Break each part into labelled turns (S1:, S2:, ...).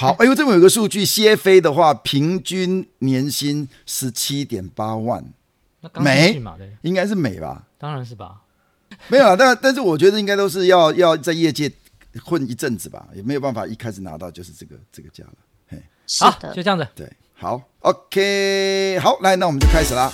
S1: 好，哎呦，这边有个数据，CFA 的话，平均年薪十七点八万，美应该是美吧？
S2: 当然是吧。
S1: 没有啊，但但是我觉得应该都是要要在业界混一阵子吧，也没有办法一开始拿到就是这个这个价了。嘿，
S2: 好，就这样子。
S1: 对，好，OK，好，来，那我们就开始啦。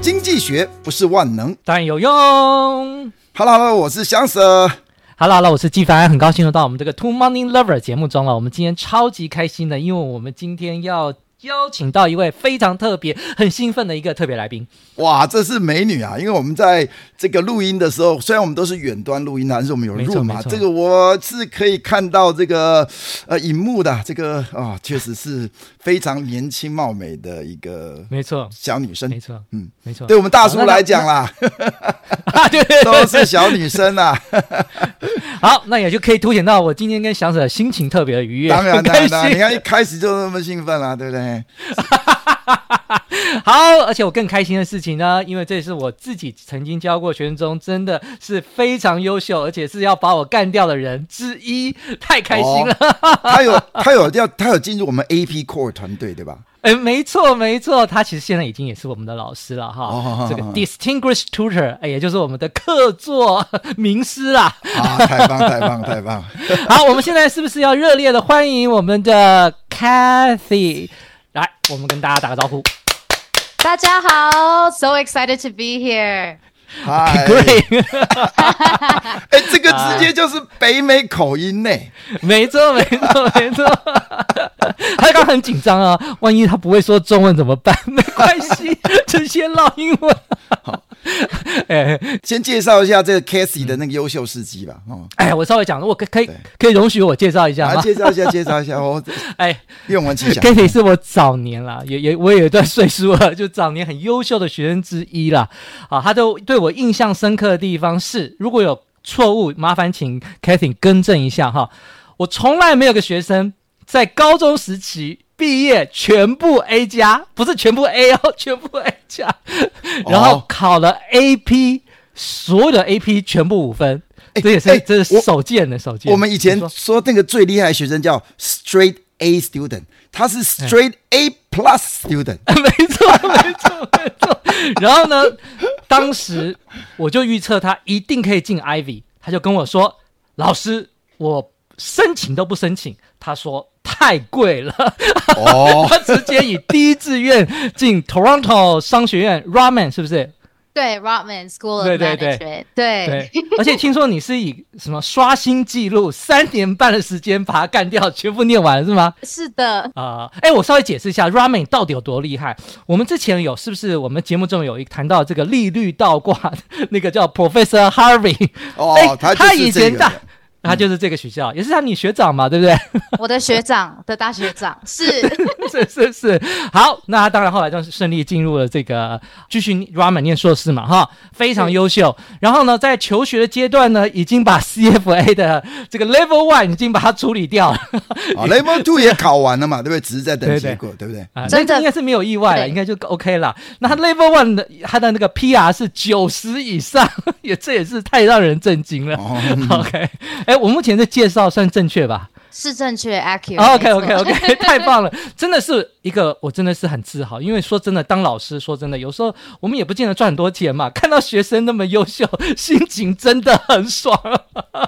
S1: 经济学不是万能，
S2: 但有用。
S1: Hello，我是香 Sir。
S2: Hello，Hello，我是纪凡，很高兴又到我们这个 Two Money Lover 节目中了。我们今天超级开心的，因为我们今天要。邀请到一位非常特别、很兴奋的一个特别来宾。
S1: 哇，这是美女啊！因为我们在这个录音的时候，虽然我们都是远端录音，但是我们有录嘛。这个我是可以看到这个呃荧幕的，这个啊、哦，确实是非常年轻貌美的一个没错小女生，
S2: 没错，嗯，没错。
S1: 对我们大叔来讲啦，啊，对，都是小女生啦。
S2: 好，那也就可以凸显到我今天跟翔 Sir 心情特别的愉悦。
S1: 当然，当然，当然，你看一开始就那么兴奋啦，对不对？
S2: 好，而且我更开心的事情呢，因为这是我自己曾经教过学生中，真的是非常优秀，而且是要把我干掉的人之一，太开心了。
S1: 哦、他有他有要他有进入我们 AP Core 团队，对吧？
S2: 哎，没错没错，他其实现在已经也是我们的老师了哈。哦、这个 Distinguished Tutor，哎，也就是我们的客座名师啦。
S1: 啊，太棒太棒太棒！
S2: 好，我们现在是不是要热烈的欢迎我们的 Cathy？来，我们跟大家打个招呼。
S3: 大家好，So excited to be here。
S1: 嗨，Great。哎，这个直接就是北美口音呢。
S2: 没错，没错，没错。他刚刚很紧张啊，万一他不会说中文怎么办？没关系，就先唠英文。好。
S1: 哎，先介绍一下这个 Cathy 的那个优秀事迹吧。哦，
S2: 哎，我稍微讲，我可可以可以容许我介绍一下吗？
S1: 介绍一下，介绍一下哦。哎，愿闻其详。
S2: Cathy 是我早年啦，也也我也有一段岁数了，就早年很优秀的学生之一啦。啊，他都对我印象深刻的地方是，如果有错误，麻烦请 Cathy 更正一下哈。我从来没有个学生在高中时期。毕业全部 A 加，不是全部 A 哦，全部 A 加，然后考了 AP，所有的 AP 全部五分，这也是这是少见的少见。
S1: 我们以前说那个最厉害的学生叫 Straight A student，他是 Straight A plus student，
S2: 没错没错没错。然后呢，当时我就预测他一定可以进 Ivy，他就跟我说：“老师，我申请都不申请。”他说。太贵了，哦，他直接以第一志愿进 Toronto 商学院 Rotman 是不是？
S3: 对，Rotman School of Management 对对对，对，
S2: 而且听说你是以什么刷新记录，三年半的时间把它干掉，全部念完是吗？
S3: 是的。
S2: 啊、呃，哎，我稍微解释一下 Rotman 到底有多厉害。我们之前有是不是我们节目中有一谈到这个利率倒挂，那个叫 Professor Harvey
S1: 哦，他、这个、
S2: 他以前大。他就是这个学校，也是他你学长嘛，对不对？
S3: 我的学长的大学长是
S2: 是是是。好，那他当然后来就顺利进入了这个继续 Rotman 念硕士嘛，哈，非常优秀。然后呢，在求学的阶段呢，已经把 CFA 的这个 Level One 已经把它处理掉了。
S1: 啊，Level Two 也考完了嘛，对不对？只是在等结果，对不对？
S2: 啊，真的应该是没有意外了，应该就 OK 了。那他 Level One 的他的那个 PR 是九十以上，也这也是太让人震惊了。OK。哎，我目前的介绍算正确吧？
S3: 是正确，accurate。
S2: OK，OK，OK，太棒了，真的是一个，我真的是很自豪。因为说真的，当老师，说真的，有时候我们也不见得赚很多钱嘛。看到学生那么优秀，心情真的很爽。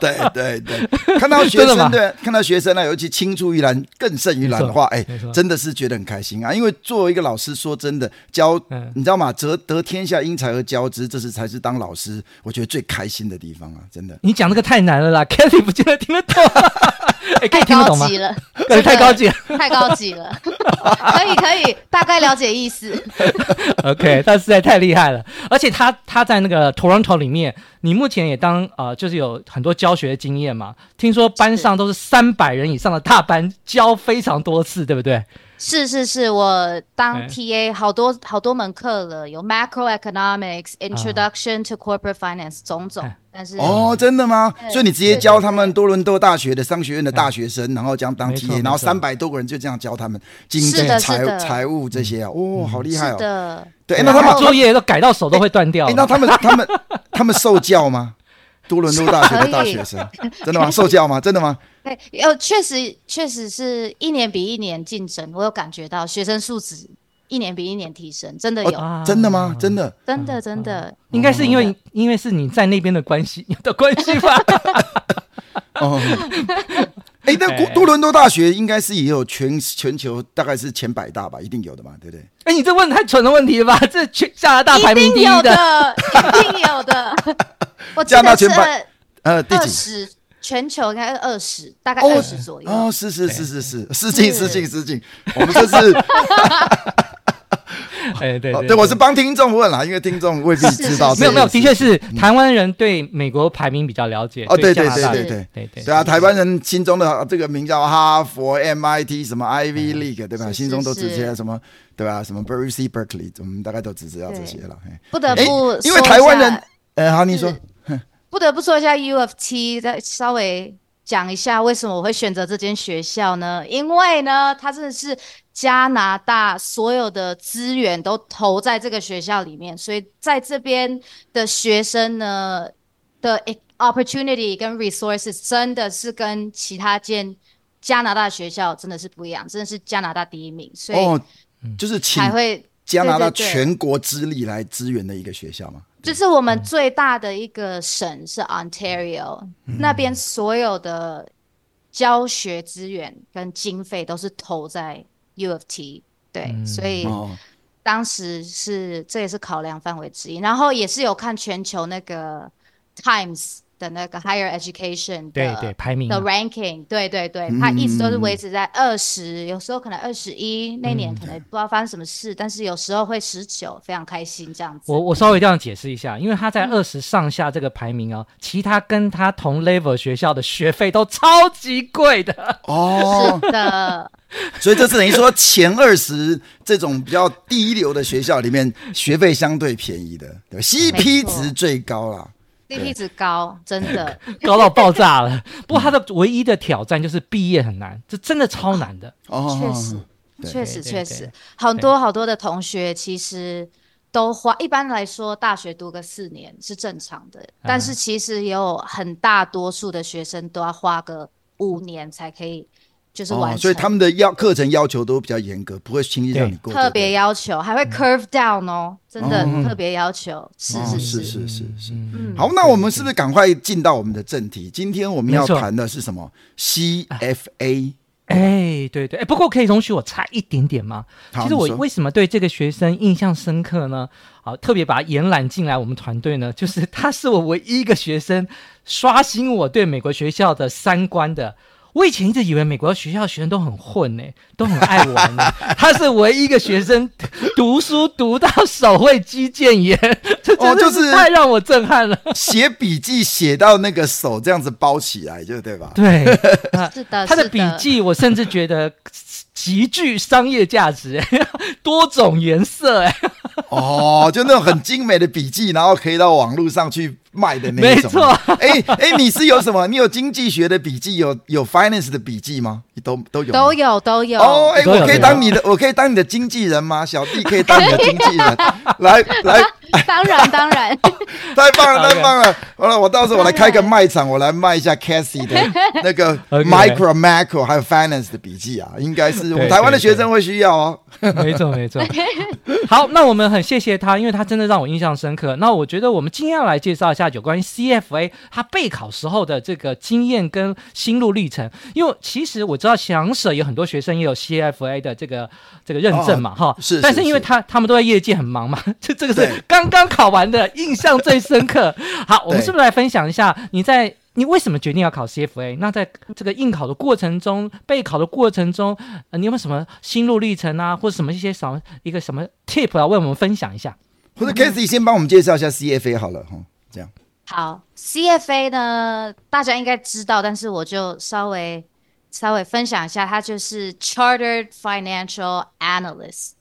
S1: 对对对，看到学生对，看到学生呢，尤其青出于蓝更胜于蓝的话，哎，真的是觉得很开心啊。因为作为一个老师，说真的，教你知道吗？得得天下英才而教之，这是才是当老师我觉得最开心的地方啊！真的，
S2: 你讲这个太难了啦 k e l l y 不见得听得懂。
S3: 哎，可以听得懂吗？太高级了，
S2: 对，太高级了，
S3: 太高级了。可以，可以，大概了解意思。
S2: OK，他实在太厉害了，而且他他在那个 Toronto 里面，你目前也当呃，就是有很多教学经验嘛。听说班上都是三百人以上的大班，教非常多次，对不对？
S3: 是是是，我当 TA 好多好多门课了，有 Macroeconomics、Introduction to Corporate Finance，种种。但是
S1: 哦，真的吗？所以你直接教他们多伦多大学的商学院的大学生，然后这样当 TA，然后三百多个人就这样教他们经济、财财务这些啊，哦，好厉害哦！
S3: 的，
S1: 对，那他们
S2: 作业都改到手都会断掉。
S1: 那他们 他们他们受教吗？多伦多大学的大学生，真的吗？受教吗？真的吗？
S3: 对，要确实确实是一年比一年竞争，我有感觉到学生素质一年比一年提升，真的有，
S1: 哦、真的吗？真的，
S3: 真的真的，
S2: 哦、应该是因为因为是你在那边的关系的关系吧？
S1: 哦。哎、欸，那多伦多大学应该是也有全全球大概是前百大吧，一定有的嘛，对不对？
S2: 哎、欸，你这问太蠢的问题了吧？这全加拿大排名第一的，
S3: 一定有的。我加拿大全百，呃，第几？全球应该是二十，大概二十左右。
S1: 哦，是是是是是，失敬失敬失敬，我们这是。
S2: 哎，对
S1: 对，我是帮听众问啦，因为听众未必知道。
S2: 没有没有，的确是台湾人对美国排名比较了解。
S1: 哦，对对对对对对对啊，台湾人心中的这个名叫哈佛、MIT 什么 Ivy League，对吧？心中都直接什么，对吧？什么 Berkeley、Berkeley，我们大概都只知道这些了。
S3: 不得不，
S1: 因为台湾人，呃，好，你说，
S3: 不得不说一下 U of T，再稍微。讲一下为什么我会选择这间学校呢？因为呢，它真的是加拿大所有的资源都投在这个学校里面，所以在这边的学生呢的 opportunity 跟 resources 真的是跟其他间加拿大学校真的是不一样，真的是加拿大第一名，所以哦，
S1: 就是才会加拿大全国之力来支援的一个学校嘛。
S3: 就是我们最大的一个省是 Ontario，嗯，那边所有的教学资源跟经费都是投在 U of T，对，嗯，所以当时是这也是考量范围之一，然后也是有看全球那个 Times。的那个 higher education
S2: 对对排名
S3: 的 ranking 对对对，它一直都是维持在二十，有时候可能二十一，那年可能不知道发生什么事，但是有时候会十九，非常开心这样子。
S2: 我我稍微这样解释一下，因为他在二十上下这个排名哦，其他跟他同 level 学校的学费都超级贵的。
S1: 哦，
S3: 是的，
S1: 所以这是等于说前二十这种比较第一流的学校里面学费相对便宜的，对，CP 值最高啦。
S3: CP 值高，真的
S2: 高到爆炸了。不过他的唯一的挑战就是毕业很难，这真的超难的。
S1: 哦，
S3: 确实，确实，确实，很多好多的同学其实都花。一般来说，大学读个四年是正常的，但是其实也有很大多数的学生都要花个五年才可以。就是完成、哦，
S1: 所以他们的要课程要求都比较严格，不会轻易让你过。
S3: 特别要求，还会 curve down 哦，嗯、真的特别要求。哦、是是是是是是。
S1: 嗯，好，那我们是不是赶快进到我们的正题？今天我们要谈的是什么？CFA。
S2: 哎，对对，哎，不过可以容许我差一点点吗？其实我为什么对这个学生印象深刻呢？好，特别把他延揽进来我们团队呢，就是他是我唯一一个学生，刷新我对美国学校的三观的。我以前一直以为美国的学校学生都很混呢，都很爱玩呢。他是唯一一个学生读书读到手会肌腱炎，这真是太让我震撼了。
S1: 写笔记写到那个手这样子包起来，就对吧？
S2: 对，
S3: 是的。
S2: 他的笔记我甚至觉得极具商业价值，多种颜色，哎，
S1: 哦，就那种很精美的笔记，然后可以到网络上去。卖的那种，没错。哎哎，你是有什么？你有经济学的笔记，有有 finance 的笔记吗？都都有，
S3: 都有都有。
S1: 哦，哎，我可以当你的，我可以当你的经纪人吗？小弟可以当你的经纪人，来 来。
S3: 当然当然，
S1: 太棒了太棒了。好了，我到时候我来开个卖场，我来卖一下 Cassie 的 那个 Micro Macro 还有 Finance 的笔记啊，应该是我们台湾的学生会需要哦。
S2: 没 错没错。好，那我们很谢谢他，因为他真的让我印象深刻。那我觉得我们今天要来介绍一下。有关于 CFA 他备考时候的这个经验跟心路历程，因为其实我知道翔 Sir 有很多学生也有 CFA 的这个这个认证嘛，哈、哦，是，但是因为他他们都在业界很忙嘛，这这个是刚刚考完的，印象最深刻。好，我们是不是来分享一下你在你为什么决定要考 CFA？那在这个应考的过程中、备考的过程中，呃、你有没有什么心路历程啊，或者什么一些什么一个什么 tip 要为我们分享一下？
S1: 或者 Casey 先帮我们介绍一下 CFA 好了，哈，这样。
S3: 好，CFA 呢，大家应该知道，但是我就稍微稍微分享一下，它就是 Chartered Financial Analyst。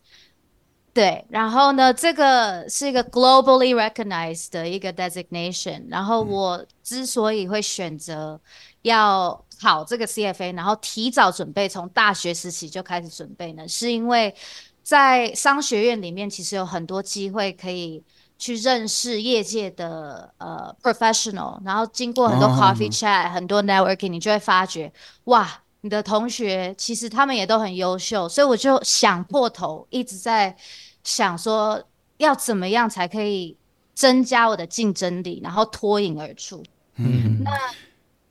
S3: 对，然后呢，这个是一个 globally recognized 的一个 designation。然后我之所以会选择要考这个 CFA，然后提早准备，从大学时期就开始准备呢，是因为在商学院里面其实有很多机会可以。去认识业界的呃 professional，然后经过很多 coffee chat，、oh. 很多 networking，你就会发觉，哇，你的同学其实他们也都很优秀，所以我就想破头，一直在想说要怎么样才可以增加我的竞争力，然后脱颖而出。嗯，那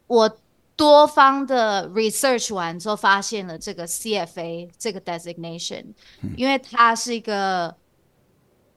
S3: 我多方的 research 完之后，发现了这个 CFA 这个 designation，因为它是一个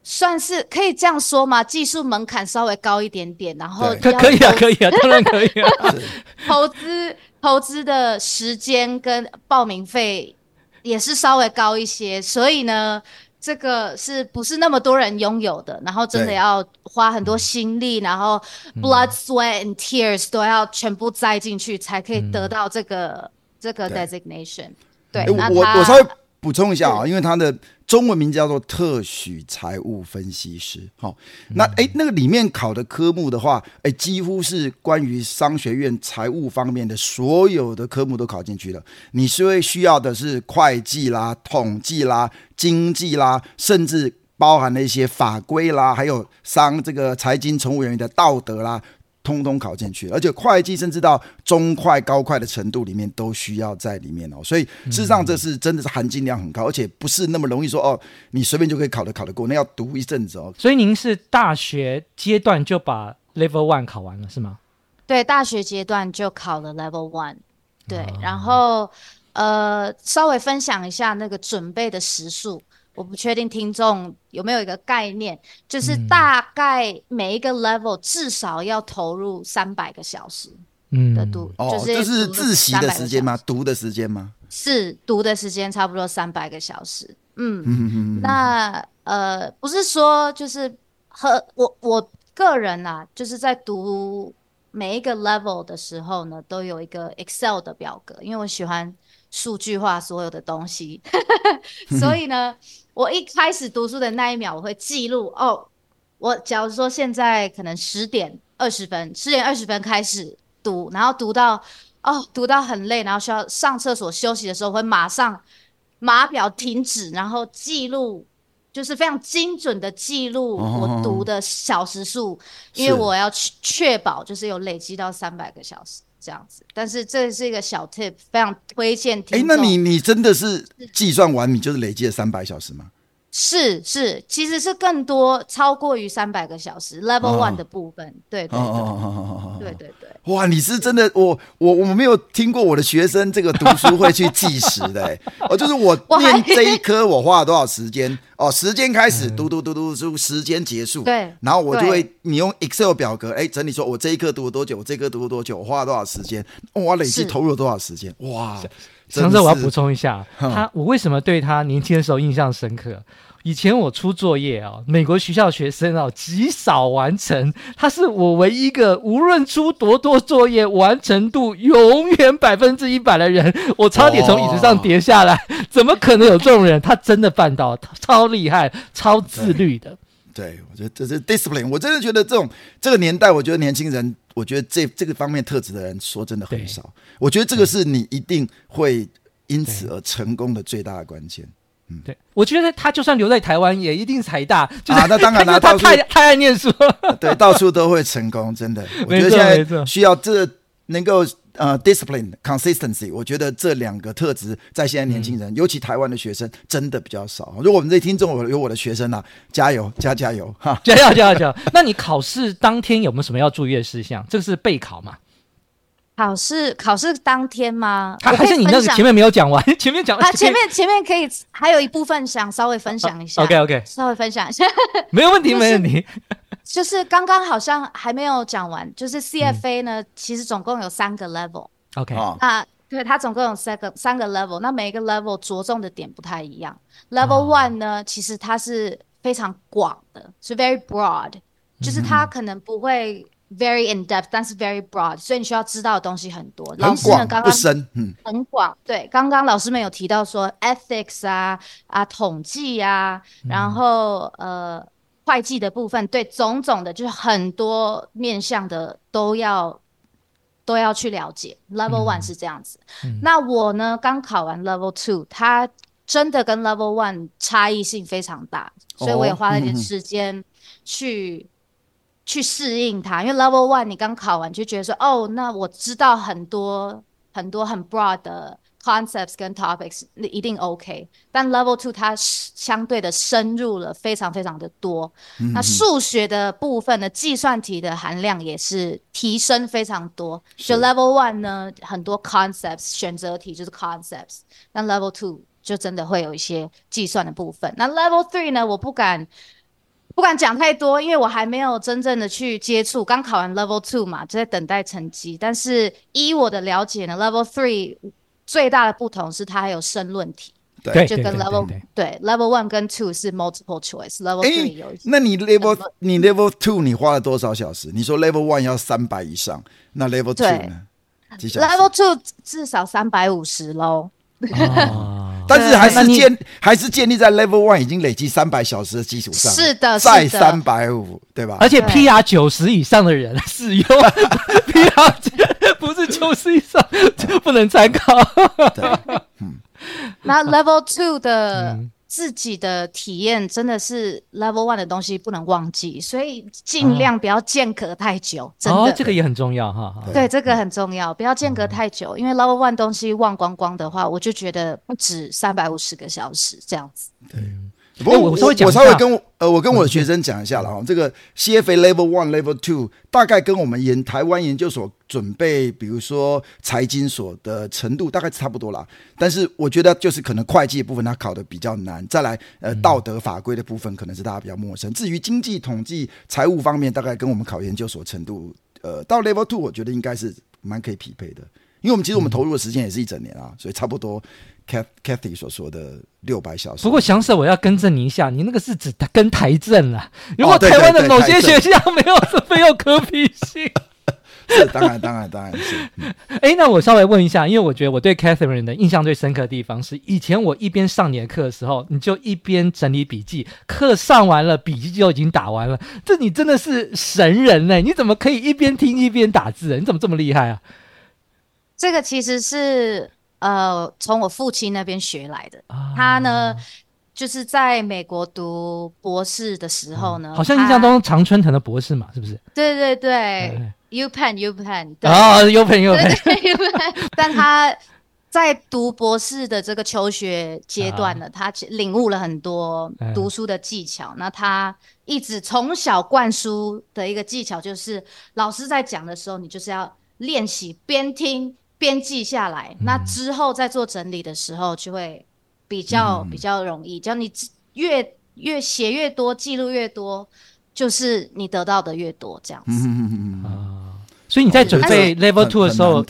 S3: 算是可以这样说吗？技术门槛稍微高一点点，然后
S2: 可可以啊，可以啊，当然可以啊。
S3: 投资投资的时间跟报名费也是稍微高一些，所以呢。这个是不是那么多人拥有的？然后真的要花很多心力，然后 blood sweat and tears 都要全部栽进去，才可以得到这个、嗯、这个 designation。对，对欸、
S1: 我我稍微补充一下啊，因为它的。中文名叫做特许财务分析师，好、哦，那哎，那个里面考的科目的话，哎，几乎是关于商学院财务方面的所有的科目都考进去了。你是会需要的是会计啦、统计啦、经济啦，甚至包含了一些法规啦，还有商这个财经从业人员的道德啦。通通考进去，而且会计甚至到中快、高快的程度里面都需要在里面哦。所以事实上这是真的是含金量很高，而且不是那么容易说哦，你随便就可以考得考得过，那要读一阵子哦。
S2: 所以您是大学阶段就把 Level One 考完了是吗？
S3: 对，大学阶段就考了 Level One。对，哦、然后呃，稍微分享一下那个准备的时数。我不确定听众有没有一个概念，就是大概每一个 level 至少要投入三百个小时的读，
S1: 嗯、
S3: 就是
S1: 哦，这是自习的时间吗？读的时间吗？
S3: 是读的时间，差不多三百个小时。嗯，嗯那呃，不是说就是和我我个人啊，就是在读每一个 level 的时候呢，都有一个 Excel 的表格，因为我喜欢数据化所有的东西，所以呢。我一开始读书的那一秒，我会记录哦。我假如说现在可能十点二十分，十点二十分开始读，然后读到哦，读到很累，然后需要上厕所休息的时候，会马上码表停止，然后记录，就是非常精准的记录我读的小时数，哦、因为我要确确保就是有累积到三百个小时。这样子，但是这是一个小 tip，非常推荐。哎，
S1: 那你你真的是计算完，你就是累计了三百小时吗？
S3: 是是，其实是更多，超过于三百个小时。Level One 的部分，对对对，对对对。
S1: 哇，你是真的，我我我没有听过我的学生这个读书会去计时的，哎，哦，就是我 念这一科我花了多少时间，哦，时间开始读读读读读，时间结束，对，然后我就会你用 Excel 表格，哎，整理说我这一科读了多久，我这一科读了多久，我花了多少时间，我累计投入了多少时间，哇。
S2: 强哥，我要补充一下，他我为什么对他年轻的时候印象深刻？以前我出作业啊，美国学校学生啊极少完成，他是我唯一一个无论出多多作业，完成度永远百分之一百的人。我差点从椅子上跌下来，哦、怎么可能有这种人？他真的办到，超厉害，超自律的。
S1: 对，我觉得这是 discipline。我真的觉得这种这个年代，我觉得年轻人。我觉得这这个方面特质的人，说真的很少。我觉得这个是你一定会因此而成功的最大的关键。嗯，
S2: 对，我觉得他就算留在台湾，也一定财大。就是、
S1: 啊，那当然了，
S2: 他太太爱念书了。
S1: 对，到处都会成功，真的。我觉得现在需要这能够。呃、uh，discipline consistency，我觉得这两个特质在现在年轻人，嗯、尤其台湾的学生，真的比较少。如果我们这听众有有我的学生啊，加油加加油哈，
S2: 加油加油加油！那你考试当天有没有什么要注意的事项？这个是备考吗？
S3: 考试考试当天吗？
S2: 还还是你那个前面没有讲完？前面讲
S3: 啊，前面前面可以还有一部分想稍微分享一下。
S2: OK OK，
S3: 稍微分享一下，
S2: 没有问题，没问题。
S3: 就是刚刚好像还没有讲完，就是 CFA 呢，嗯、其实总共有三个 level。
S2: OK，
S3: 那对它总共有三个三个 level，那每一个 level 着重的点不太一样。Level one 呢，其实它是非常广的，是 very broad，就是它可能不会 very in depth，但是 very broad，所以你需要知道的东西很多。老师呢刚刚很广，对，刚刚老师们有提到说 ethics 啊啊统计啊，然后呃。会计的部分，对种种的，就是很多面向的都要都要去了解。Level one 是这样子，嗯、那我呢刚考完 Level two，它真的跟 Level one 差异性非常大，所以我也花了一点时间去去适应它。因为 Level One 你刚考完就觉得说，哦，那我知道很多很多很 broad 的。Concepts 跟 topics 那一定 OK，但 Level Two 它相对的深入了非常非常的多。嗯、那数学的部分的计算题的含量也是提升非常多。就 Level One 呢，很多 concepts 选择题就是 concepts，那 Level Two 就真的会有一些计算的部分。那 Level Three 呢，我不敢不敢讲太多，因为我还没有真正的去接触，刚考完 Level Two 嘛，就在等待成绩。但是依我的了解呢，Level Three 最大的不同是它还有申论题，
S2: 对，
S3: 就跟 level 对，对，对，对 level one 跟 two 是 multiple choice，level three 有一。
S1: 那你 level 你 level two 你花了多少小时？你说 level one 要三百以上，那 level two 呢
S3: ？？level two 至少三百五十喽。
S1: 但是还是建还是建立在 level one 已经累积三百小时的基础上，
S3: 是的，
S1: 再三百五，对吧？
S2: 而且 PR 九十以上的人使用 PR。不是九十以上就 不能参考。
S1: 对嗯，
S3: 那 Level Two 的自己的体验真的是 Level One 的东西不能忘记，所以尽量不要间隔太久。真的，
S2: 哦，这个也很重要哈。
S3: 对，这个很重要，不要间隔太久，因为 Level One 东西忘光光的话，我就觉得不止三百五十个小时这样子。
S1: 对。不过我我稍微我稍微跟我呃我跟我的学生讲一下了哈，这个 CFA Level One Level Two 大概跟我们研台湾研究所准备，比如说财经所的程度大概差不多啦。但是我觉得就是可能会计的部分它考的比较难，再来呃道德法规的部分可能是大家比较陌生。至于经济统计财务方面，大概跟我们考研究所程度呃到 Level Two 我觉得应该是蛮可以匹配的，因为我们其实我们投入的时间也是一整年啊，所以差不多。Cathy 所说的六百小时，
S2: 不过祥舍，我要更正你一下，你那个是指跟台政啊。如果台湾的某些学校没有是没有可比性，
S1: 是当然当然当然是。
S2: 哎、欸，那我稍微问一下，因为我觉得我对 Catherine 的印象最深刻的地方是，以前我一边上你的课的时候，你就一边整理笔记，课上完了，笔记就已经打完了。这你真的是神人呢、欸？你怎么可以一边听一边打字？你怎么这么厉害啊？
S3: 这个其实是。呃，从我父亲那边学来的。啊、他呢，就是在美国读博士的时候呢，
S2: 嗯、好像印象中常春藤的博士嘛，是不是？
S3: 对对对，U Penn U Penn
S2: 啊，U Penn U Penn。
S3: 但他在读博士的这个求学阶段呢，啊、他领悟了很多读书的技巧。嗯、那他一直从小灌输的一个技巧就是，老师在讲的时候，你就是要练习边听。编辑下来，那之后再做整理的时候就会比较、嗯、比较容易。只要你越越写越多，记录越多，就是你得到的越多，这样子。嗯嗯嗯
S2: 嗯。所以你在准备 Level Two 的时候，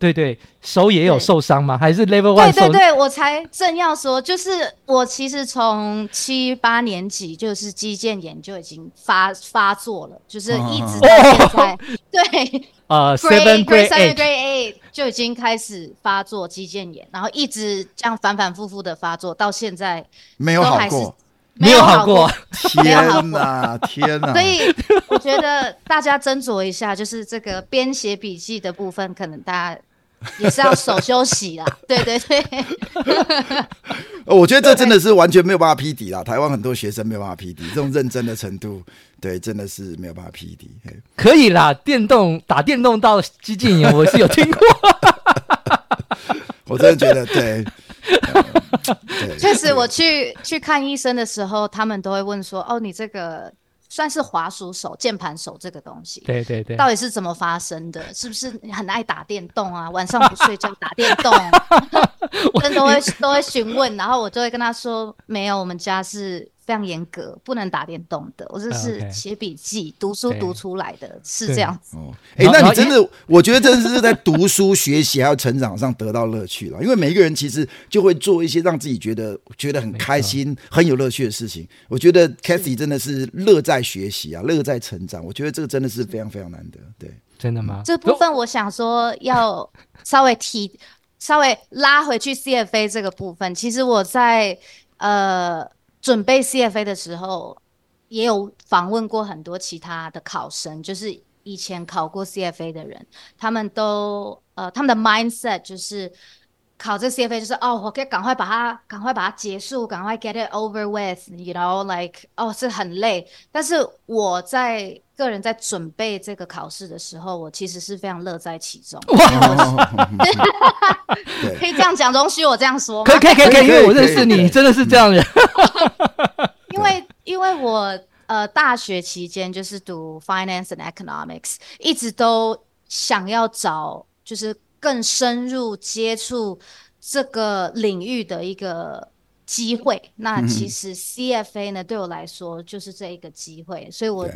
S2: 对对，手也有受伤吗？还是 Level One？
S3: 对对对，我才正要说，就是我其实从七八年级就是肌腱炎就已经发发作了，就是一直到现在，哦、对。
S2: 呃，seven grade
S3: eight 就已经开始发作肌腱炎，然后一直这样反反复复的发作，到现在
S1: 没有好过，
S2: 没有好过。
S1: 天哪，天哪！
S3: 所以我觉得大家斟酌一下，就是这个编写笔记的部分，可能大家也是要手休息啦。对对对。
S1: 我觉得这真的是完全没有办法匹敌啦。台湾很多学生没有办法匹敌这种认真的程度。对，真的是没有办法匹敌。
S2: 可以啦，电动打电动到激进营，我是有听过。
S1: 我真的觉得对。
S3: 确实，我去去看医生的时候，他们都会问说：“哦，你这个算是滑鼠手、键盘手这个东西，
S2: 对对对，
S3: 到底是怎么发生的？是不是很爱打电动啊？晚上不睡觉打电动？”真的都会都会询问，然后我就会跟他说：“没有，我们家是。”非常严格，不能打电动的。我这是写笔记、读书读出来的，是这样子。哦，
S1: 哎，那你真的，我觉得真的是在读书学习还有成长上得到乐趣了。因为每一个人其实就会做一些让自己觉得觉得很开心、很有乐趣的事情。我觉得 Cathy 真的是乐在学习啊，乐在成长。我觉得这个真的是非常非常难得。对，
S2: 真的吗？
S3: 这部分我想说要稍微提，稍微拉回去 CFA 这个部分。其实我在呃。准备 CFA 的时候，也有访问过很多其他的考生，就是以前考过 CFA 的人，他们都呃，他们的 mindset 就是考这 CFA 就是哦，我可以赶快把它赶快把它结束，赶快 get it over with，you know like 哦，是很累。但是我在个人在准备这个考试的时候，我其实是非常乐在其中。哇，可以这样讲，容许我这样说吗？
S2: 可以可以可以可以，因为我认识你，你真的是这样人。
S3: 因为因为我呃大学期间就是读 finance and economics，一直都想要找就是。更深入接触这个领域的一个机会，那其实 CFA 呢，对我来说就是这一个机会，所以我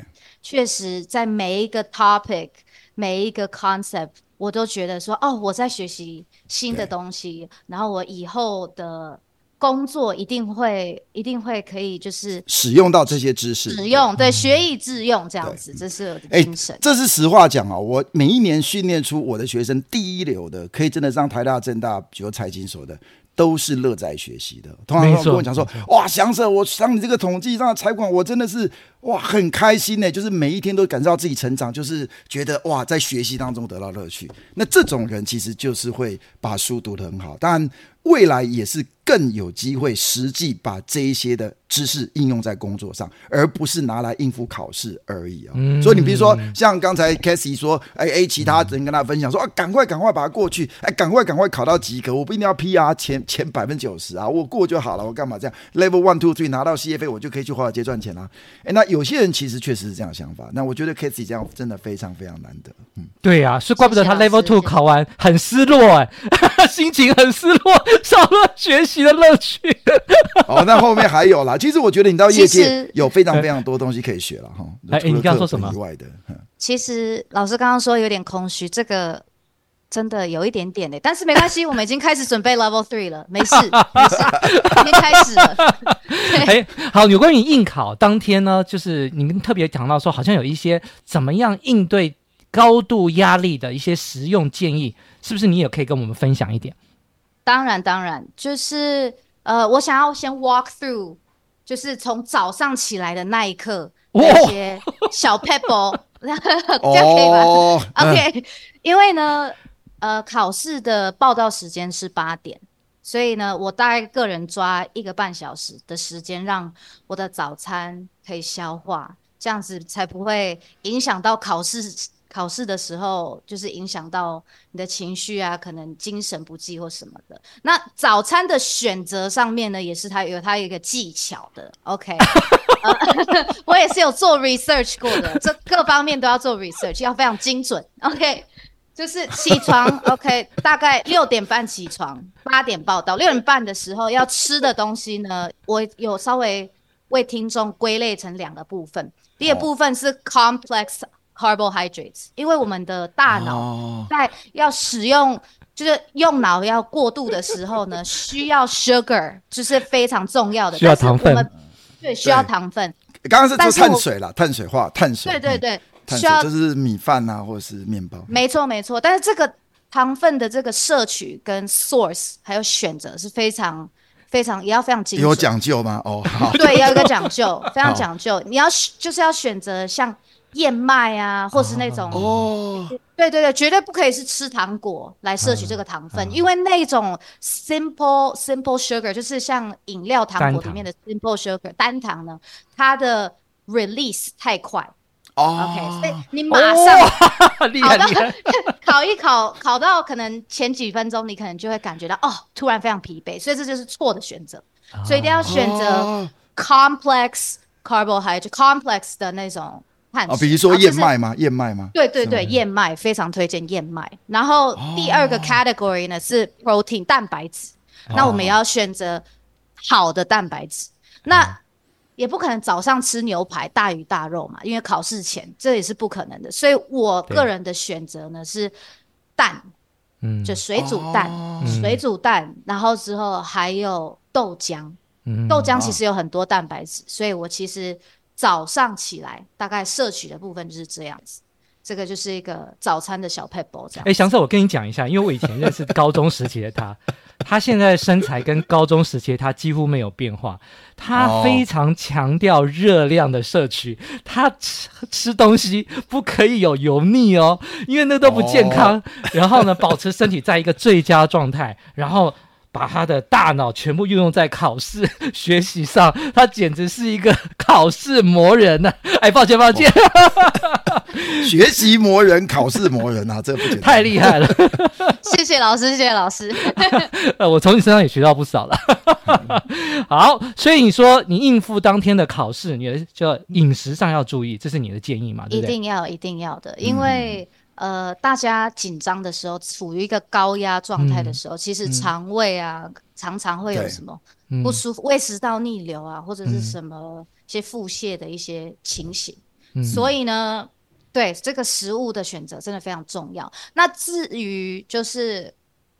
S3: 确实在每一个 topic、每一个 concept，我都觉得说，哦，我在学习新的东西，然后我以后的。工作一定会，一定会可以，就是
S1: 使用到这些知识，
S3: 使用对，学以致用这样子，这是我的精神。
S1: 这是实话讲啊，我每一年训练出我的学生第一流的，可以真的上台大、政大，比如财经所的。都是乐在学习的，通常跟我讲说，哇，翔 Sir，我上你这个统计上的财管，我真的是哇很开心呢，就是每一天都感受到自己成长，就是觉得哇在学习当中得到乐趣。那这种人其实就是会把书读得很好，当然未来也是更有机会实际把这一些的知识应用在工作上，而不是拿来应付考试而已啊。嗯、所以你比如说像刚才 Cassie 说，哎哎，其他人跟他分享说啊，赶快赶快把它过去，哎，赶快赶快考到及格，我不一定要 PR 前。前百分之九十啊，我过就好了，我干嘛这样？Level one two three 拿到 CFA，我就可以去华尔街赚钱了。哎，那有些人其实确实是这样想法。那我觉得 Cathy 这样真的非常非常难得。嗯，
S2: 对呀、啊，是怪不得他 Level two 考完很失落、欸，哎，心情很失落，少了学习的乐趣。
S1: 哦，那后面还有啦。其实我觉得你到业界有非常非常多东西可以学了哈。哎，你刚刚说什么？以外的，
S3: 其实老师刚刚说有点空虚，这个。真的有一点点的，但是没关系，我们已经开始准备 Level Three 了，没事，没事，已经开始了。
S2: 哎，好，有关于应考当天呢，就是你们特别讲到说，好像有一些怎么样应对高度压力的一些实用建议，是不是你也可以跟我们分享一点？
S3: 当然，当然，就是呃，我想要先 walk through，就是从早上起来的那一刻，那些小 pebble，这样可以吧？哦，OK，嗯，因为呢。呃，考试的报到时间是八点，所以呢，我大概个人抓一个半小时的时间，让我的早餐可以消化，这样子才不会影响到考试。考试的时候，就是影响到你的情绪啊，可能精神不济或什么的。那早餐的选择上面呢，也是它有它一个技巧的。OK，、我也是有做 research 过的，这各方面都要做 research，要非常精准。OK。就是起床，OK，大概六点半起床，八点报到。六点半的时候要吃的东西呢，我有稍微为听众归类成两个部分。第一个部分是 complex carbohydrates，因为我们的大脑在要使用，就是用脑要过度的时候呢，需要 sugar，就是非常重要的，
S2: 需要糖分。
S3: 对，需要糖分。
S1: 刚刚是说碳水了，碳水化，碳水。
S3: 对对对。
S1: 需要就是米饭啊，或者是面包。
S3: 没错没错，但是这个糖分的这个摄取跟 source 还有选择是非常非常也要非常精准。
S1: 有讲究吗？哦，好。
S3: 对，要有一个讲究，非常讲究。你要就是要选择像燕麦啊，或是那种哦，对对对，绝对不可以是吃糖果来摄取这个糖分，因为那种 simple simple sugar 就是像饮料糖果里面的 simple sugar 单糖呢，它的 release 太快。
S1: Oh,
S3: OK，所以你马上 考到 考一考，考到可能前几分钟，你可能就会感觉到哦，突然非常疲惫，所以这就是错的选择。Oh. 所以一定要选择 complex carbohydrate，complex 的那种碳
S1: 比如说燕麦吗？燕麦吗？
S3: 对对对，燕麦非常推荐燕麦。然后第二个 category 呢是 protein 蛋白质，那我们也要选择好的蛋白质。那也不可能早上吃牛排大鱼大肉嘛，因为考试前这也是不可能的。所以我个人的选择呢是蛋，嗯，就水煮蛋，哦、水煮蛋，然后之后还有豆浆，嗯、豆浆其实有很多蛋白质，所以我其实早上起来大概摄取的部分就是这样子。这个就是一个早餐的小撇步这样。
S2: 哎，翔策，我跟你讲一下，因为我以前认识高中时期的他，他现在身材跟高中时期的他几乎没有变化。他非常强调热量的摄取，他吃吃东西不可以有油腻哦，因为那都不健康。然后呢，保持身体在一个最佳状态，然后。把他的大脑全部运用在考试学习上，他简直是一个考试魔人呐、啊！哎，抱歉，抱歉，
S1: 学习魔人，考试魔人啊，这不简单，
S2: 太厉害了！
S3: 谢谢老师，谢谢老师。
S2: 呃，我从你身上也学到不少了。好，所以你说你应付当天的考试，你的就饮食上要注意，这是你的建议嘛？对不对？
S3: 一定要，一定要的，因为。嗯呃，大家紧张的时候，处于一个高压状态的时候，嗯、其实肠胃啊、嗯、常常会有什么不舒服、胃食道逆流啊，或者是什么一些腹泻的一些情形。嗯、所以呢，对这个食物的选择真的非常重要。那至于就是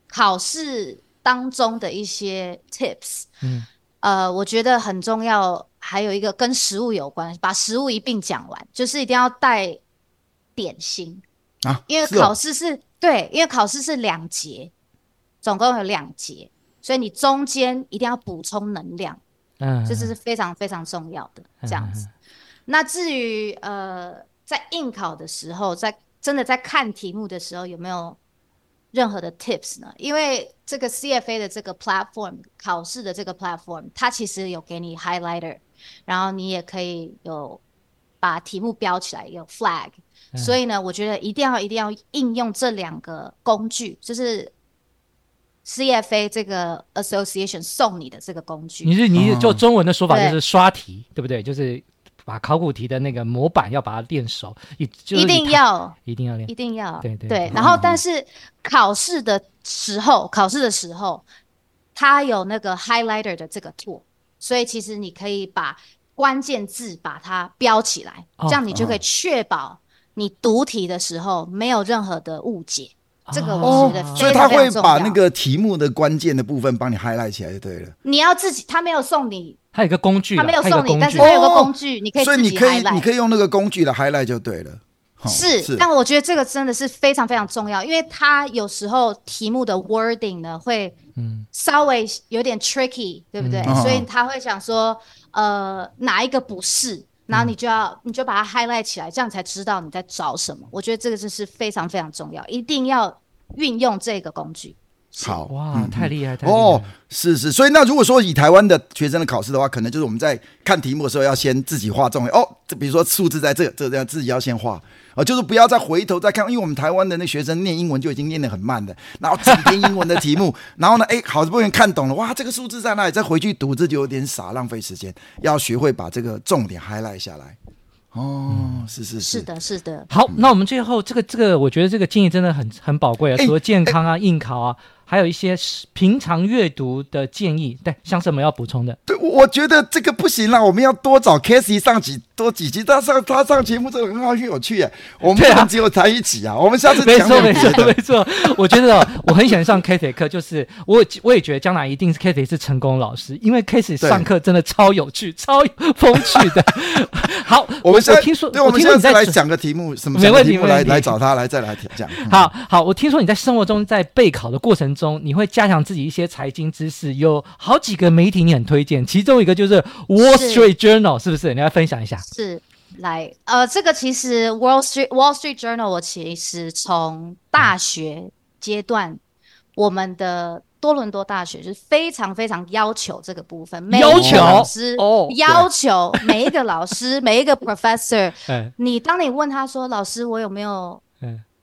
S3: 考试当中的一些 tips，嗯，呃，我觉得很重要，还有一个跟食物有关，把食物一并讲完，就是一定要带点心。啊，因为考试是，是、哦、对，因为考试是两节，总共有两节，所以你中间一定要补充能量，嗯，这是非常非常重要的这样子。嗯、那至于呃，在应考的时候，在真的在看题目的时候，有没有任何的 tips 呢？因为这个 CFA 的这个 platform 考试的这个 platform，它其实有给你 highlighter，然后你也可以有把题目标起来，有 flag。所以呢，我觉得一定要一定要应用这两个工具，就是 CFA 这个 Association 送你的这个工具。
S2: 你是你就中文的说法就是刷题，对，对不对？就是把考古题的那个模板要把它练熟，一一定要一定要练，
S3: 一定要
S2: 对对
S3: 对。然后，但是考试的时候，考试的时候，它有那个 highlighter 的这个 tool，所以其实你可以把关键字把它标起来，这样你就可以确保。你读题的时候没有任何的误解，这个我觉得非常非常重要。所以他会
S1: 把那个题目的关键的部分帮你 highlight 起来就对了。
S3: 你要自己，他没有送你，
S2: 他有个工具，
S3: 他没有送你，但是他有个工具，你可以自己 highlight。所以你可以，
S1: 你可以用那个工具的 highlight 就对了。
S3: 是，是，但我觉得这个真的是非常非常重要，因为他有时候题目的 wording 呢会稍微有点 tricky，对不对？嗯、所以他会想说，呃，哪一个不是？然后你就要，你就把它 highlight 起来，这样才知道你在找什么。我觉得这个就是非常非常重要，一定要运用这个工具。
S1: 好
S2: 哇，嗯、太厉害，太厉害
S1: 哦！是是，所以那如果说以台湾的学生的考试的话，可能就是我们在看题目的时候要先自己画重点哦。这比如说数字在这，这这样自己要先画。啊，就是不要再回头再看，因为我们台湾的那学生念英文就已经念得很慢的，然后整篇英文的题目，然后呢，哎，好不容易看懂了，哇，这个数字在那里？再回去读，这就有点傻，浪费时间。要学会把这个重点 highlight 下来。哦，嗯、是是是，
S3: 是的，是的。
S2: 好，那我们最后这个这个，我觉得这个建议真的很很宝贵啊，除了健康啊、应考啊。还有一些平常阅读的建议，对，像什么要补充的？
S1: 对，我觉得这个不行了，我们要多找 c a s e y 上几多几集，他上他上节目真的很好，很有趣耶。我们不能只有在一起啊，啊我们下次
S2: 没错没错没错。我觉得我很喜欢上 Cathy 课，就是我我也觉得将来一定是 Cathy 是成功老师，因为 c a s e y 上课真的超有趣、超风趣的。好，
S1: 我们现在
S2: 听说，
S1: 对，我们现在来讲个题目，什么没问题，来来找他来再来讲。
S2: 好好，我听说你在生活中在备考的过程中。中你会加强自己一些财经知识，有好几个媒体你很推荐，其中一个就是 Wall Street Journal，是，是不是？你来分享一下。
S3: 是，来，呃，这个其实 Wall Street Wall Street Journal，我其实从大学阶段，嗯、我们的多伦多大学就是非常非常要求这个部分，要求老师哦，要求每一个老师每一个 professor，你当你问他说，老师，我有没有？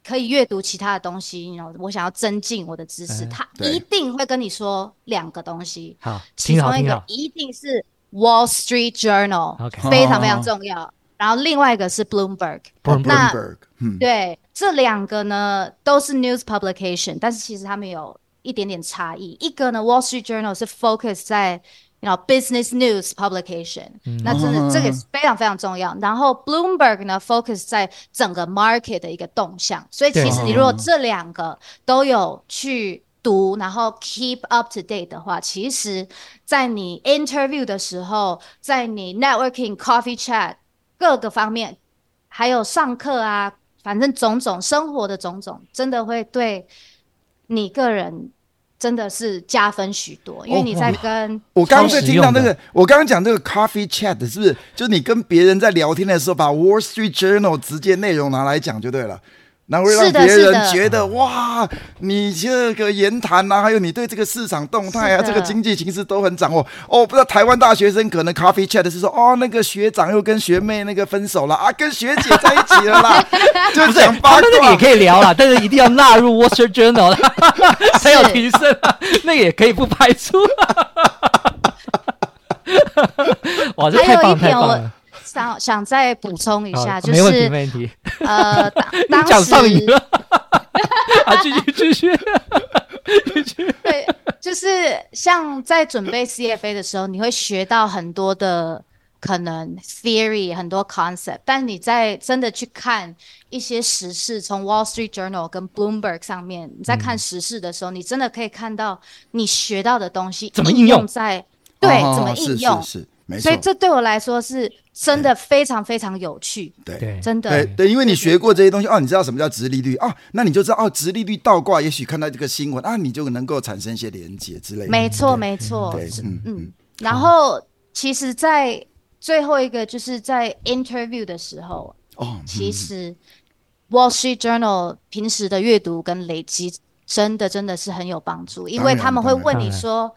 S3: 可以阅读其他的东西，然后我想要增进我的知识，他一定会跟你说两个东西。
S2: 好，
S3: 其中一个一定是 Wall Street Journal，非常非常重要。然后另外一个是 Bloomberg。
S1: Bloomberg，
S3: 对，这两个呢都是 news publication，但是其实他们有一点点差异。一个呢，Wall Street Journal 是 focus 在。You know, business news publication，、嗯、那真的、嗯、这个是非常非常重要。然后 Bloomberg 呢，focus 在整个 market 的一个动向。所以其实你如果这两个都有去读，然后 keep up to date 的话，其实在你 interview 的时候，在你 networking、coffee chat 各个方面，还有上课啊。反正种种生活的种种，真的会对你个人真的是加分许多，因为你在跟、哦、
S1: 我刚刚在听到那个，我刚刚讲这个 coffee chat 是不是？就是你跟别人在聊天的时候，把 Wall Street Journal 直接内容拿来讲就对了。那会让别人觉得哇，你这个言谈呐，还有你对这个市场动态啊，这个经济形势都很掌握哦。不知道台湾大学生可能 coffee chat 是说哦，那个学长又跟学妹那个分手了啊，跟学姐在一起了啦，就讲八卦。那个也
S2: 可以聊啦，但是一定要纳入 Street Journal 才 有提升啊。那也可以不排除。哇，这太棒太棒了。
S3: 想想再补充一下，就是
S2: 没问题，没问题。
S3: 呃，当
S2: 讲上瘾了，啊，继续继续继续。
S3: 对，就是像在准备 CFA 的时候，你会学到很多的可能 theory，很多 concept，但你在真的去看一些时事，从 Wall Street Journal 跟 Bloomberg 上面，你在看时事的时候，嗯、你真的可以看到你学到的东西
S2: 怎么应用
S3: 在对，
S1: 哦、
S3: 怎么应用。
S1: 是是是
S3: 所以这对我来说是真的非常非常有趣，
S1: 对，
S3: 真的，
S1: 对对，因为你学过这些东西哦，你知道什么叫直利率哦，那你就知道哦，直利率倒挂，也许看到这个新闻啊，你就能够产生一些连接之类的。
S3: 没错，没错，嗯。嗯。然后，其实，在最后一个就是在 interview 的时候哦，其实 Wall Street Journal 平时的阅读跟累积。真的真的是很有帮助，因为他们会问你说：“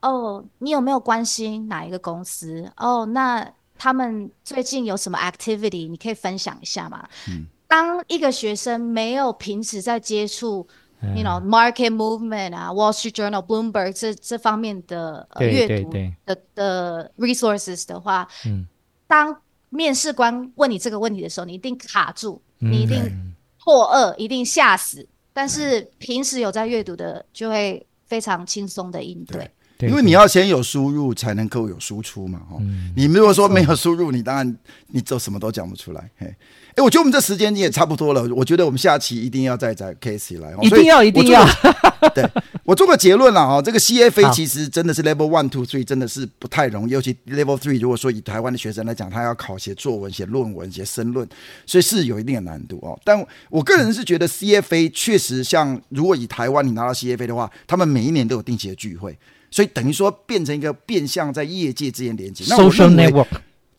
S3: 哦，你有没有关心哪一个公司？哦，那他们最近有什么 activity？你可以分享一下吗？”嗯，当一个学生没有平时在接触，嗯，you know market movement 啊，Wall Street Journal、Bloomberg 这这方面的阅读的的 resources 的话，嗯，当面试官问你这个问题的时候，你一定卡住，嗯，你一定错愕，一定吓死。但是平时有在阅读的，就会非常轻松的应对，
S1: 对，因为你要先有输入，才能够有输出嘛。哦、嗯，你如果说没有输入，你当然你就什么都讲不出来。嘿。哎，我觉得我们这时间也差不多了。我觉得我们下期一定要再找 Cathy 来，
S2: 一定要一定要。
S1: 对，我做个结论了哈，这个 CFA 其实真的是 Level One、Two、Three，真的是不太容易。尤其 Level Three，如果说以台湾的学生来讲，他要考写作文、写论文、写申论，所以是有一定的难度哦。但我个人是觉得 CFA 确实像，如果以台湾你拿到 CFA 的话，他们每一年都有定期的聚会，所以等于说变成一个变相在业界之间连接。
S2: Social network。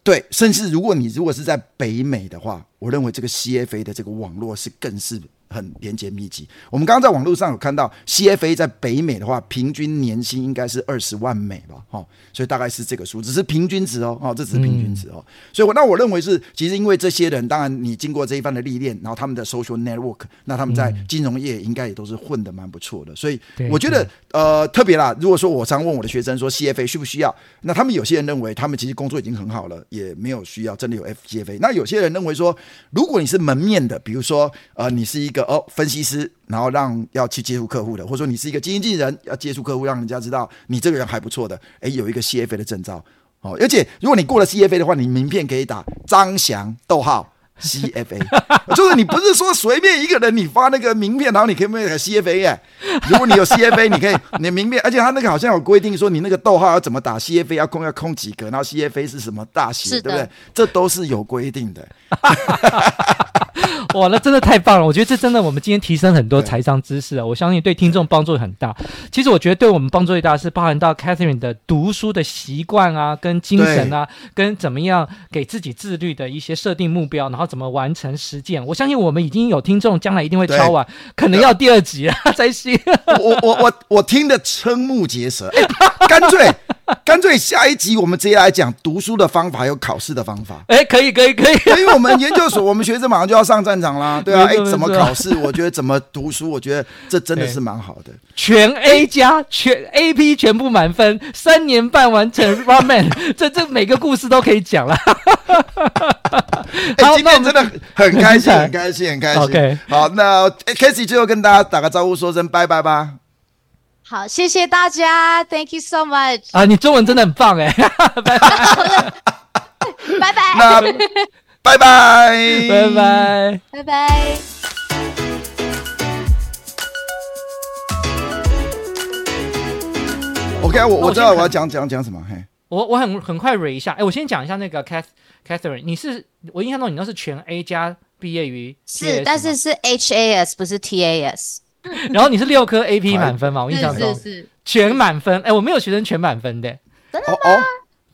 S1: 对，甚至如果你如果是在北美的话，我认为这个 CFA 的这个网络是更是。很连接密集。我们刚刚在网络上有看到，CFA 在北美的话，平均年薪应该是二十万美吧，哈，所以大概是这个数，只是平均值哦，哦，这只是平均值哦。所以，我那我认为是，其实因为这些人，当然你经过这一番的历练，然后他们的 social network，那他们在金融业应该也都是混的蛮不错的。所以，我觉得呃特别啦，如果说我常问我的学生说 CFA 需不需要，那他们有些人认为他们其实工作已经很好了，也没有需要真的有 FCFA。那有些人认为说，如果你是门面的，比如说呃你是一个哦，分析师，然后让要去接触客户的，或者说你是一个经纪人，要接触客户，让人家知道你这个人还不错的，诶，有一个 CFA 的证照，哦，而且如果你过了 CFA 的话，你名片可以打张翔逗号。CFA，就是你不是说随便一个人你发那个名片，然后你可以没有 CFA 耶？如果你有 CFA，你可以你的名片，而且他那个好像有规定说你那个逗号要怎么打，CFA 要空要空几格，然后 CFA 是什么大写，对不对？这都是有规定的。
S2: 哇，那真的太棒了！我觉得这真的，我们今天提升很多财商知识啊！我相信对听众帮助很大。其实我觉得对我们帮助最大是包含到 Catherine 的读书的习惯啊，跟精神啊，跟怎么样给自己自律的一些设定目标，然后怎么完成实践。我相信我们已经有听众将来一定会敲完，可能要第二集了 才行。
S1: 我我我我听得瞠目结舌，哎，干脆。干脆下一集我们直接来讲读书的方法，还有考试的方法。
S2: 哎，可以，可以，可以。
S1: 因为我们研究所，我们学生马上就要上战场啦，对啊。哎，怎么考试？我觉得怎么读书？我觉得这真的是蛮好的。
S2: 全 A 加，全 AP 全部满分，三年半完成 Ramen，这这每个故事都可以讲了。
S1: 哎，今天真的很开心，很开心，很开心。OK，好，那 Cathy 最后跟大家打个招呼，说声拜拜吧。
S3: 好，谢谢大家，Thank you so much。
S2: 啊，你中文真的很棒哎，拜拜，
S3: 拜拜，
S1: 那拜拜，
S2: 拜拜，
S3: 拜拜。
S1: OK，我我知道我要讲讲讲什么，嘿，
S2: 我我很很快 re 一下，哎，我先讲一下那个 Cath Catherine，你是我印象中你那是全 A 加。毕业于
S3: 是，但是是 HAS 不是 TAS。
S2: 然后你是六科 AP 满分嘛？我印象中
S3: 是是
S2: 全满分。哎，我没有学生全满分的，
S3: 真的吗？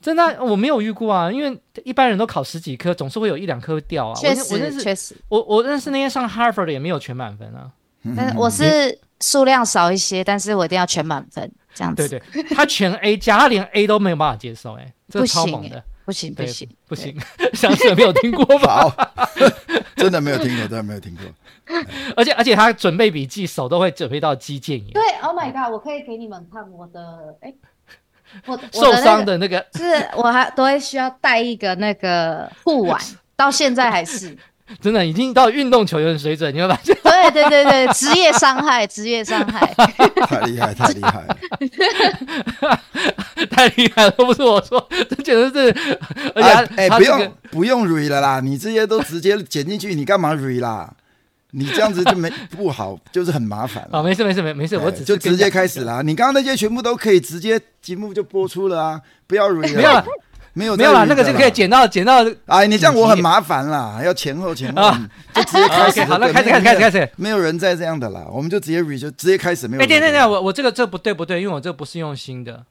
S2: 真的，我没有遇过啊。因为一般人都考十几科，总是会有一两科掉啊。
S3: 确实，我认识，确实，
S2: 我我认识那些上 Harvard 的也没有全满分啊。
S3: 但是我是数量少一些，但是我一定要全满分这样子。
S2: 对对，他全 A 加，他连 A 都没有办法接受，哎，这超猛的。
S3: 不行不行
S2: 不行，相信 没有听过吧？
S1: 真的没有听过，真的没有听过。
S2: 而且而且他准备笔记手都会准备到肌腱炎。
S3: 对，Oh my god！我可以给你们看我的，哎，我
S2: 受伤的那个，
S3: 是我还都会需要带一个那个护腕，到现在还是。
S2: 真的已经到运动球员的水准，你会发现？
S3: 对对对对，职业伤害，职业伤害，
S1: 太厉害，太厉害了，
S2: 太厉害了！不是我说，这简直是，而且哎，
S1: 欸、不用不用 re 了啦，你这些都直接剪进去，你干嘛 re 啦？你这样子就没不好，就是很麻烦。
S2: 哦，没事没事没没事，我只
S1: 就直接开始啦。你刚刚那些全部都可以直接节目就播出了啊，不要 re 了。没有
S2: 没有没有啦，那个就可以剪到剪到。
S1: 哎，你这样我很麻烦啦，要前后前后，就直接开始。
S2: 好，那开始开始开始开始。
S1: 没有人再这样的啦，我们就直接 re 就直接开始。没有。哎，
S2: 等等等，我我这个这不对不对，因为我这个不是用心的。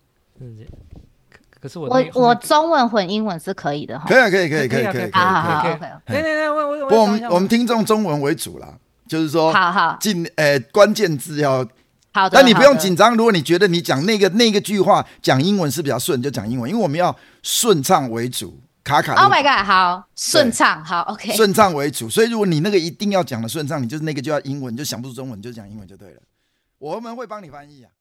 S2: 可是我
S3: 我我中文混英文是可以的哈。
S1: 可以可以可以可以可以可以。
S3: 好好好，OK。
S2: 对对对，我我
S1: 我们我们听众中文为主啦，就是说，
S3: 好好
S1: 进呃关键字要。
S3: 好的，
S1: 但你不用紧张。如果你觉得你讲那个那个句话讲英文是比较顺，就讲英文，因为我们要顺畅为主。卡卡。
S3: Oh my god，好顺畅，好 OK。
S1: 顺畅为主，所以如果你那个一定要讲的顺畅，你就是那个就要英文，就想不出中文，就讲英文就对了。我们会帮你翻译啊。